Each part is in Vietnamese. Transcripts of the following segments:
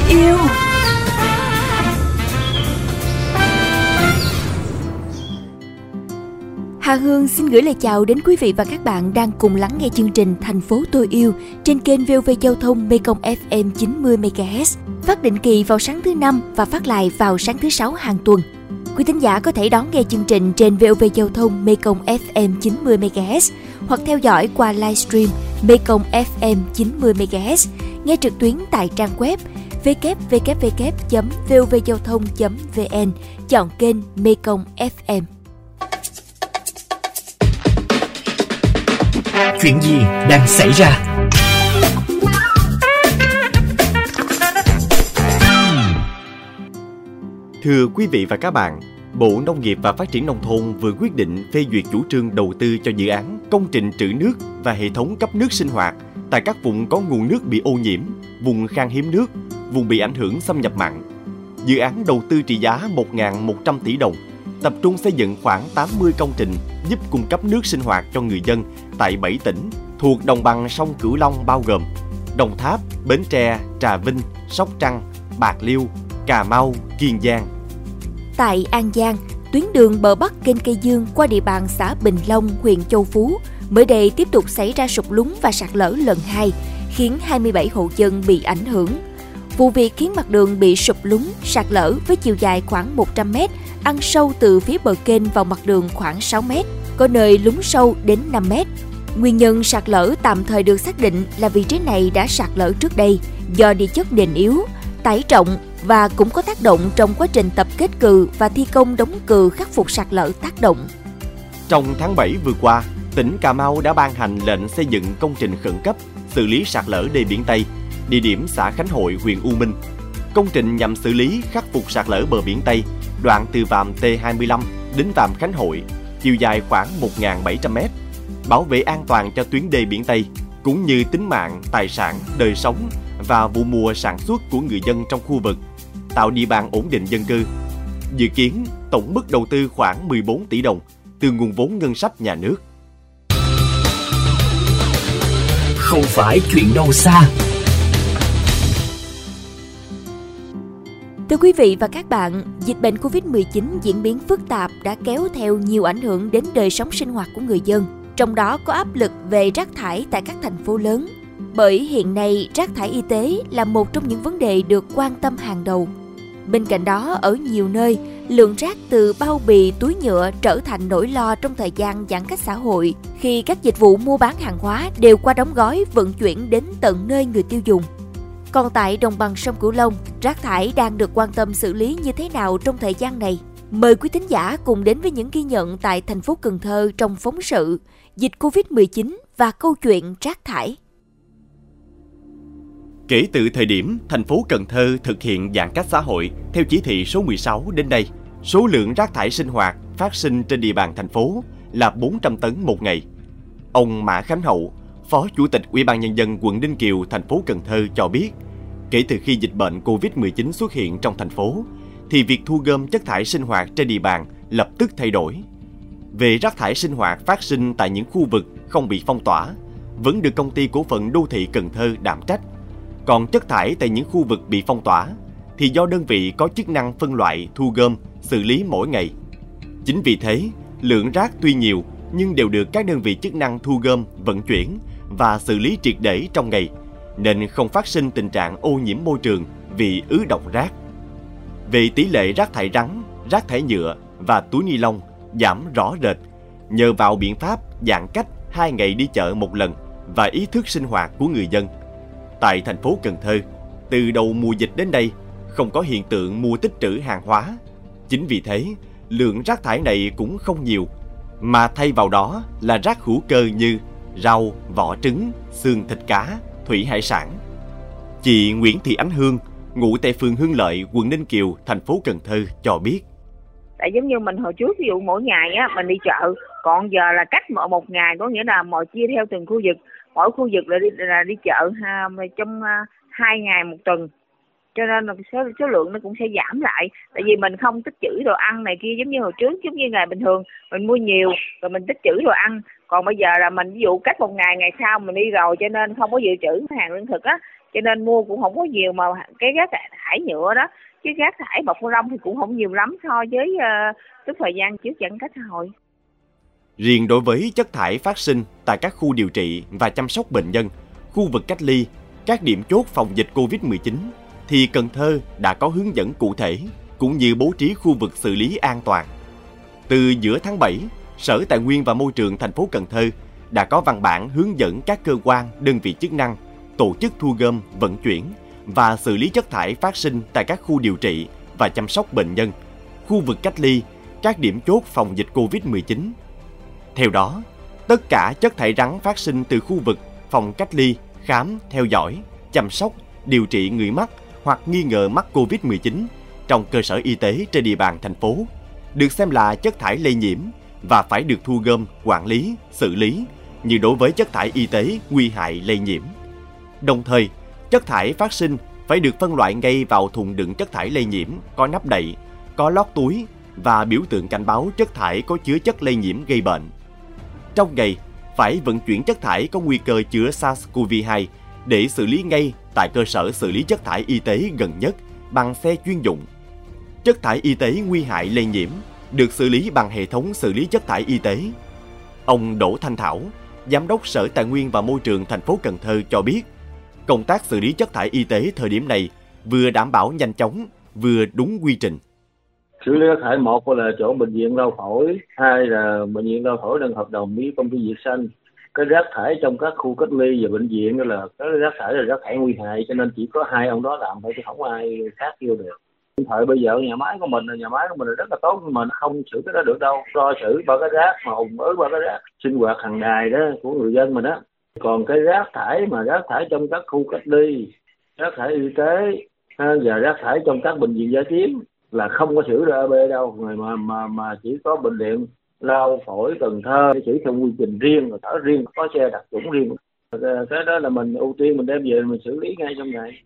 tôi yêu Hà Hương xin gửi lời chào đến quý vị và các bạn đang cùng lắng nghe chương trình Thành phố tôi yêu trên kênh VOV Giao thông Mekong FM 90 MHz, phát định kỳ vào sáng thứ năm và phát lại vào sáng thứ sáu hàng tuần. Quý thính giả có thể đón nghe chương trình trên VOV Giao thông Mekong FM 90 MHz hoặc theo dõi qua livestream Mekong FM 90 MHz, nghe trực tuyến tại trang web www.vovgiao thông.vn, chọn kênh Mekong FM. Chuyện gì đang xảy ra? Thưa quý vị và các bạn, Bộ Nông nghiệp và Phát triển Nông thôn vừa quyết định phê duyệt chủ trương đầu tư cho dự án công trình trữ nước và hệ thống cấp nước sinh hoạt tại các vùng có nguồn nước bị ô nhiễm, vùng khan hiếm nước, vùng bị ảnh hưởng xâm nhập mặn. Dự án đầu tư trị giá 1.100 tỷ đồng, tập trung xây dựng khoảng 80 công trình giúp cung cấp nước sinh hoạt cho người dân tại 7 tỉnh thuộc đồng bằng sông Cửu Long bao gồm Đồng Tháp, Bến Tre, Trà Vinh, Sóc Trăng, Bạc Liêu, Cà Mau, Kiên Giang. Tại An Giang, tuyến đường bờ bắc kênh Cây Dương qua địa bàn xã Bình Long, huyện Châu Phú mới đây tiếp tục xảy ra sụt lún và sạt lở lần hai, khiến 27 hộ dân bị ảnh hưởng. Vụ việc khiến mặt đường bị sụp lún, sạt lở với chiều dài khoảng 100m, ăn sâu từ phía bờ kênh vào mặt đường khoảng 6m, có nơi lún sâu đến 5m. Nguyên nhân sạt lở tạm thời được xác định là vị trí này đã sạt lở trước đây do địa chất nền yếu, tải trọng và cũng có tác động trong quá trình tập kết cừ và thi công đóng cừ khắc phục sạt lở tác động. Trong tháng 7 vừa qua, tỉnh Cà Mau đã ban hành lệnh xây dựng công trình khẩn cấp xử lý sạt lở đê biển Tây, địa điểm xã Khánh Hội, huyện U Minh. Công trình nhằm xử lý khắc phục sạt lở bờ biển Tây, đoạn từ vàm T25 đến vàm Khánh Hội, chiều dài khoảng 1.700m, bảo vệ an toàn cho tuyến đê biển Tây, cũng như tính mạng, tài sản, đời sống và vụ mùa sản xuất của người dân trong khu vực, tạo địa bàn ổn định dân cư. Dự kiến tổng mức đầu tư khoảng 14 tỷ đồng từ nguồn vốn ngân sách nhà nước. Không phải chuyện đâu xa. Thưa quý vị và các bạn, dịch bệnh Covid-19 diễn biến phức tạp đã kéo theo nhiều ảnh hưởng đến đời sống sinh hoạt của người dân, trong đó có áp lực về rác thải tại các thành phố lớn. Bởi hiện nay, rác thải y tế là một trong những vấn đề được quan tâm hàng đầu. Bên cạnh đó, ở nhiều nơi, lượng rác từ bao bì, túi nhựa trở thành nỗi lo trong thời gian giãn cách xã hội khi các dịch vụ mua bán hàng hóa đều qua đóng gói vận chuyển đến tận nơi người tiêu dùng. Còn tại đồng bằng sông Cửu Long, rác thải đang được quan tâm xử lý như thế nào trong thời gian này? Mời quý thính giả cùng đến với những ghi nhận tại thành phố Cần Thơ trong phóng sự Dịch Covid-19 và câu chuyện rác thải. Kể từ thời điểm thành phố Cần Thơ thực hiện giãn cách xã hội theo chỉ thị số 16 đến đây, số lượng rác thải sinh hoạt phát sinh trên địa bàn thành phố là 400 tấn một ngày. Ông Mã Khánh Hậu, Phó Chủ tịch Ủy ban nhân dân quận Ninh Kiều, thành phố Cần Thơ cho biết, kể từ khi dịch bệnh Covid-19 xuất hiện trong thành phố, thì việc thu gom chất thải sinh hoạt trên địa bàn lập tức thay đổi. Về rác thải sinh hoạt phát sinh tại những khu vực không bị phong tỏa, vẫn được công ty cổ phần đô thị Cần Thơ đảm trách. Còn chất thải tại những khu vực bị phong tỏa thì do đơn vị có chức năng phân loại, thu gom, xử lý mỗi ngày. Chính vì thế, lượng rác tuy nhiều nhưng đều được các đơn vị chức năng thu gom, vận chuyển và xử lý triệt để trong ngày, nên không phát sinh tình trạng ô nhiễm môi trường vì ứ động rác. Về tỷ lệ rác thải rắn, rác thải nhựa và túi ni lông giảm rõ rệt nhờ vào biện pháp giãn cách hai ngày đi chợ một lần và ý thức sinh hoạt của người dân. Tại thành phố Cần Thơ, từ đầu mùa dịch đến đây không có hiện tượng mua tích trữ hàng hóa. Chính vì thế, lượng rác thải này cũng không nhiều, mà thay vào đó là rác hữu cơ như rau, vỏ trứng, xương thịt cá, thủy hải sản. Chị Nguyễn Thị Ánh Hương, ngụ tại phường Hương Lợi, quận Ninh Kiều, thành phố Cần Thơ cho biết. Tại giống như mình hồi trước ví dụ mỗi ngày á mình đi chợ, còn giờ là cách mỗi một ngày có nghĩa là mọi chia theo từng khu vực, mỗi khu vực là đi là đi chợ ha, trong à, hai ngày một tuần. Cho nên là số, số lượng nó cũng sẽ giảm lại. Tại vì mình không tích trữ đồ ăn này kia giống như hồi trước giống như ngày bình thường. Mình mua nhiều rồi mình tích trữ đồ ăn. Còn bây giờ là mình ví dụ cách một ngày ngày sau mình đi rồi cho nên không có dự trữ hàng lương thực á. Cho nên mua cũng không có nhiều mà cái rác thải nhựa đó. Chứ rác thải bọc ni lông thì cũng không nhiều lắm so với uh, cái thời gian trước giãn cách xã hội. Riêng đối với chất thải phát sinh tại các khu điều trị và chăm sóc bệnh nhân, khu vực cách ly, các điểm chốt phòng dịch COVID-19 thì Cần Thơ đã có hướng dẫn cụ thể cũng như bố trí khu vực xử lý an toàn. Từ giữa tháng 7, Sở Tài nguyên và Môi trường thành phố Cần Thơ đã có văn bản hướng dẫn các cơ quan, đơn vị chức năng tổ chức thu gom, vận chuyển và xử lý chất thải phát sinh tại các khu điều trị và chăm sóc bệnh nhân, khu vực cách ly, các điểm chốt phòng dịch COVID-19. Theo đó, tất cả chất thải rắn phát sinh từ khu vực phòng cách ly, khám, theo dõi, chăm sóc, điều trị người mắc hoặc nghi ngờ mắc COVID-19 trong cơ sở y tế trên địa bàn thành phố được xem là chất thải lây nhiễm và phải được thu gom, quản lý, xử lý như đối với chất thải y tế nguy hại lây nhiễm. Đồng thời, chất thải phát sinh phải được phân loại ngay vào thùng đựng chất thải lây nhiễm có nắp đậy, có lót túi và biểu tượng cảnh báo chất thải có chứa chất lây nhiễm gây bệnh. Trong ngày, phải vận chuyển chất thải có nguy cơ chứa SARS-CoV-2 để xử lý ngay tại cơ sở xử lý chất thải y tế gần nhất bằng xe chuyên dụng. Chất thải y tế nguy hại lây nhiễm được xử lý bằng hệ thống xử lý chất thải y tế. Ông Đỗ Thanh Thảo, Giám đốc Sở Tài nguyên và Môi trường thành phố Cần Thơ cho biết, công tác xử lý chất thải y tế thời điểm này vừa đảm bảo nhanh chóng, vừa đúng quy trình. Xử lý rác thải một là chỗ bệnh viện lao phổi, hai là bệnh viện lao phổi đang hợp đồng với công ty Việt Xanh. Cái rác thải trong các khu cách ly và bệnh viện đó là cái rác thải là rác thải nguy hại cho nên chỉ có hai ông đó làm thôi chứ không ai khác vô được. Thời bây giờ nhà máy của mình là nhà máy của mình là rất là tốt nhưng mà nó không xử cái đó được đâu. Do xử ba cái rác mà ủng ứ ba cái rác sinh hoạt hàng ngày đó của người dân mình đó còn cái rác thải mà rác thải trong các khu cách ly rác thải y tế à, và rác thải trong các bệnh viện giải chiến là không có xử RAB đâu người mà mà mà chỉ có bệnh viện lao phổi cần thơ xử theo quy trình riêng rồi thở riêng có xe đặc chủng riêng cái đó là mình ưu tiên mình đem về mình xử lý ngay trong ngày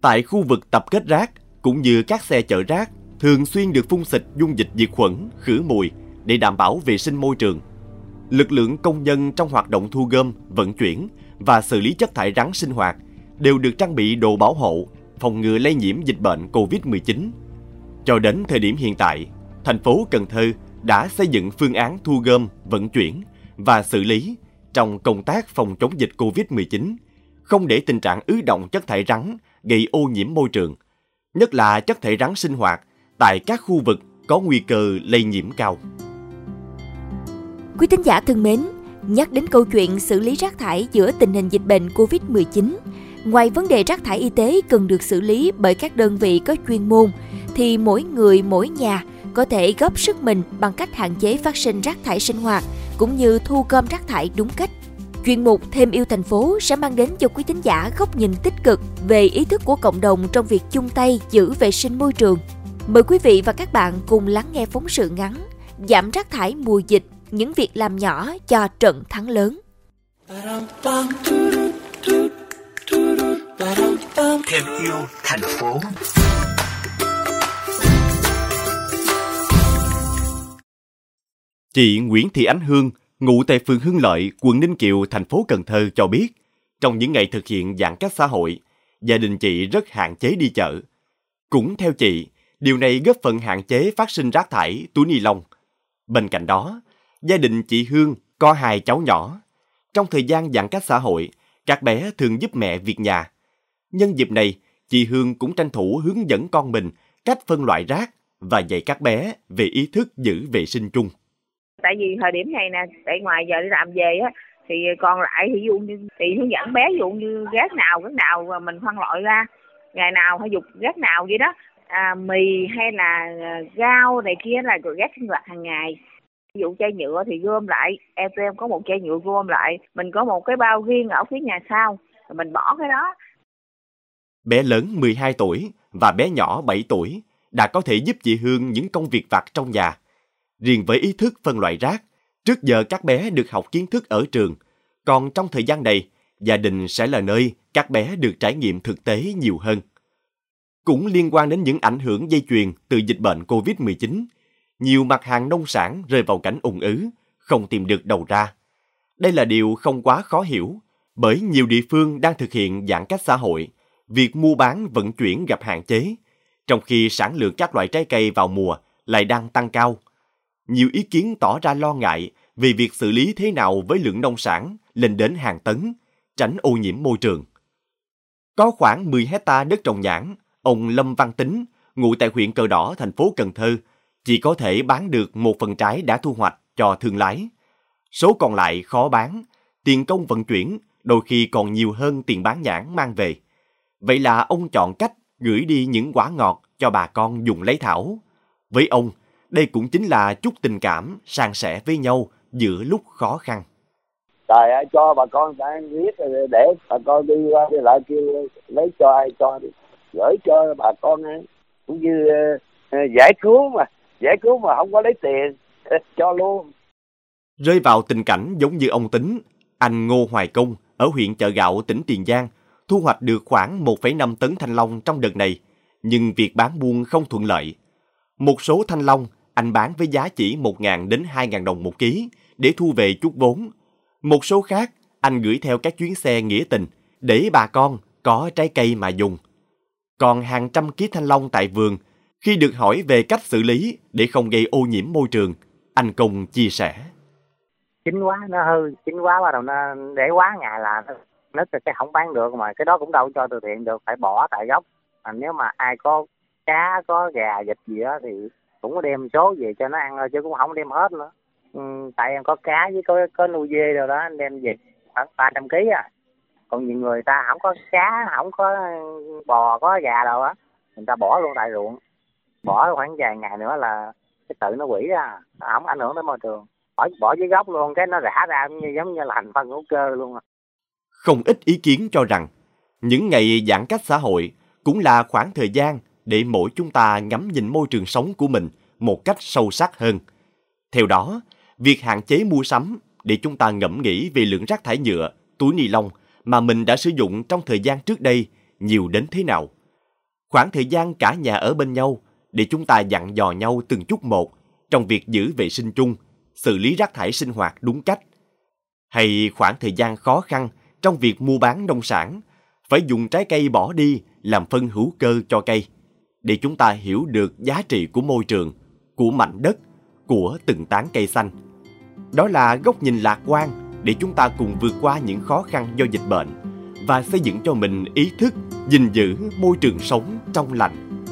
tại khu vực tập kết rác cũng như các xe chở rác thường xuyên được phun xịt dung dịch diệt khuẩn, khử mùi để đảm bảo vệ sinh môi trường. Lực lượng công nhân trong hoạt động thu gom, vận chuyển và xử lý chất thải rắn sinh hoạt đều được trang bị đồ bảo hộ, phòng ngừa lây nhiễm dịch bệnh COVID-19. Cho đến thời điểm hiện tại, thành phố Cần Thơ đã xây dựng phương án thu gom, vận chuyển và xử lý trong công tác phòng chống dịch COVID-19, không để tình trạng ứ động chất thải rắn gây ô nhiễm môi trường – nhất là chất thải rắn sinh hoạt tại các khu vực có nguy cơ lây nhiễm cao. Quý tín giả thân mến, nhắc đến câu chuyện xử lý rác thải giữa tình hình dịch bệnh COVID-19, ngoài vấn đề rác thải y tế cần được xử lý bởi các đơn vị có chuyên môn, thì mỗi người mỗi nhà có thể góp sức mình bằng cách hạn chế phát sinh rác thải sinh hoạt cũng như thu gom rác thải đúng cách. Chuyên mục Thêm yêu thành phố sẽ mang đến cho quý thính giả góc nhìn tích cực về ý thức của cộng đồng trong việc chung tay giữ vệ sinh môi trường. Mời quý vị và các bạn cùng lắng nghe phóng sự ngắn Giảm rác thải mùa dịch, những việc làm nhỏ cho trận thắng lớn. Thêm yêu thành phố Chị Nguyễn Thị Ánh Hương ngụ tại phường Hưng Lợi, quận Ninh Kiều, thành phố Cần Thơ cho biết, trong những ngày thực hiện giãn cách xã hội, gia đình chị rất hạn chế đi chợ. Cũng theo chị, điều này góp phần hạn chế phát sinh rác thải, túi ni lông. Bên cạnh đó, gia đình chị Hương có hai cháu nhỏ. Trong thời gian giãn cách xã hội, các bé thường giúp mẹ việc nhà. Nhân dịp này, chị Hương cũng tranh thủ hướng dẫn con mình cách phân loại rác và dạy các bé về ý thức giữ vệ sinh chung tại vì thời điểm này nè tại ngoài giờ đi làm về á thì còn lại thì dụ như thì hướng dẫn bé ví dụ như rác nào rác nào mà mình phân loại ra ngày nào hay dục rác nào vậy đó. À, mì hay là à, rau này kia là rồi rác sinh hoạt hàng ngày. Ví dụ chai nhựa thì gom lại em tụi em có một chai nhựa gom lại mình có một cái bao riêng ở phía nhà sau rồi mình bỏ cái đó. Bé lớn 12 tuổi và bé nhỏ 7 tuổi đã có thể giúp chị Hương những công việc vặt trong nhà. Riêng với ý thức phân loại rác, trước giờ các bé được học kiến thức ở trường, còn trong thời gian này, gia đình sẽ là nơi các bé được trải nghiệm thực tế nhiều hơn. Cũng liên quan đến những ảnh hưởng dây chuyền từ dịch bệnh COVID-19, nhiều mặt hàng nông sản rơi vào cảnh ủng ứ, không tìm được đầu ra. Đây là điều không quá khó hiểu, Bởi nhiều địa phương đang thực hiện giãn cách xã hội, việc mua bán vận chuyển gặp hạn chế, trong khi sản lượng các loại trái cây vào mùa lại đang tăng cao. Nhiều ý kiến tỏ ra lo ngại vì việc xử lý thế nào với lượng nông sản lên đến hàng tấn, tránh ô nhiễm môi trường. Có khoảng 10 hecta đất trồng nhãn, ông Lâm Văn Tính, ngụ tại huyện Cờ Đỏ, thành phố Cần Thơ, chỉ có thể bán được một phần trái đã thu hoạch cho thương lái. Số còn lại khó bán, tiền công vận chuyển đôi khi còn nhiều hơn tiền bán nhãn mang về. Vậy là ông chọn cách gửi đi những quả ngọt cho bà con dùng lấy thảo. Với ông, đây cũng chính là chút tình cảm san sẻ với nhau giữa lúc khó khăn. Trời ơi, cho bà con ta biết để bà con đi qua đi lại kêu lấy cho ai cho đi. Gửi cho bà con cũng như uh, giải cứu mà, giải cứu mà không có lấy tiền, cho luôn. Rơi vào tình cảnh giống như ông Tính, anh Ngô Hoài Công ở huyện Chợ Gạo, tỉnh Tiền Giang, thu hoạch được khoảng 1,5 tấn thanh long trong đợt này, nhưng việc bán buôn không thuận lợi. Một số thanh long anh bán với giá chỉ 1.000 đến 2.000 đồng một ký để thu về chút vốn. Một số khác anh gửi theo các chuyến xe nghĩa tình để bà con có trái cây mà dùng. Còn hàng trăm ký thanh long tại vườn, khi được hỏi về cách xử lý để không gây ô nhiễm môi trường, anh Công chia sẻ. Chín quá, nó hư, chín quá bắt đầu nó để quá ngày là nó sẽ không bán được mà cái đó cũng đâu cho từ thiện được, phải bỏ tại gốc. À, nếu mà ai có cá, có gà, vịt gì đó thì cũng có đem số về cho nó ăn thôi chứ cũng không đem hết nữa. Ừ, tại em có cá với có có nuôi dê rồi đó anh đem về khoảng ba trăm ký à. Còn nhiều người ta không có cá không có bò có gà đâu á người ta bỏ luôn tại ruộng. Bỏ khoảng vài ngày nữa là cái tự nó quỷ ra không ảnh hưởng tới môi trường. Bỏ bỏ dưới gốc luôn cái nó rã ra như giống như là thành phân hữu cơ luôn à. không ít ý kiến cho rằng những ngày giãn cách xã hội cũng là khoảng thời gian để mỗi chúng ta ngắm nhìn môi trường sống của mình một cách sâu sắc hơn. Theo đó, việc hạn chế mua sắm để chúng ta ngẫm nghĩ về lượng rác thải nhựa, túi ni lông mà mình đã sử dụng trong thời gian trước đây nhiều đến thế nào. Khoảng thời gian cả nhà ở bên nhau để chúng ta dặn dò nhau từng chút một trong việc giữ vệ sinh chung, xử lý rác thải sinh hoạt đúng cách. Hay khoảng thời gian khó khăn trong việc mua bán nông sản, phải dùng trái cây bỏ đi làm phân hữu cơ cho cây để chúng ta hiểu được giá trị của môi trường, của mảnh đất, của từng tán cây xanh. Đó là góc nhìn lạc quan để chúng ta cùng vượt qua những khó khăn do dịch bệnh và xây dựng cho mình ý thức gìn giữ môi trường sống trong lành.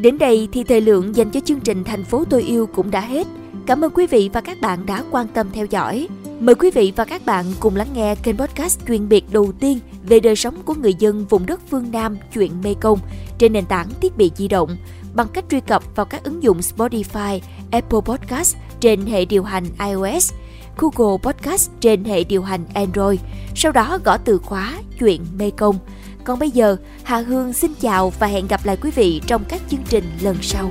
Đến đây thì thời lượng dành cho chương trình Thành phố tôi yêu cũng đã hết. Cảm ơn quý vị và các bạn đã quan tâm theo dõi. Mời quý vị và các bạn cùng lắng nghe kênh podcast chuyên biệt đầu tiên về đời sống của người dân vùng đất phương Nam chuyện Mê Công trên nền tảng thiết bị di động bằng cách truy cập vào các ứng dụng Spotify, Apple Podcast trên hệ điều hành iOS, Google Podcast trên hệ điều hành Android, sau đó gõ từ khóa chuyện Mê Công. Còn bây giờ, Hà Hương xin chào và hẹn gặp lại quý vị trong các chương trình lần sau.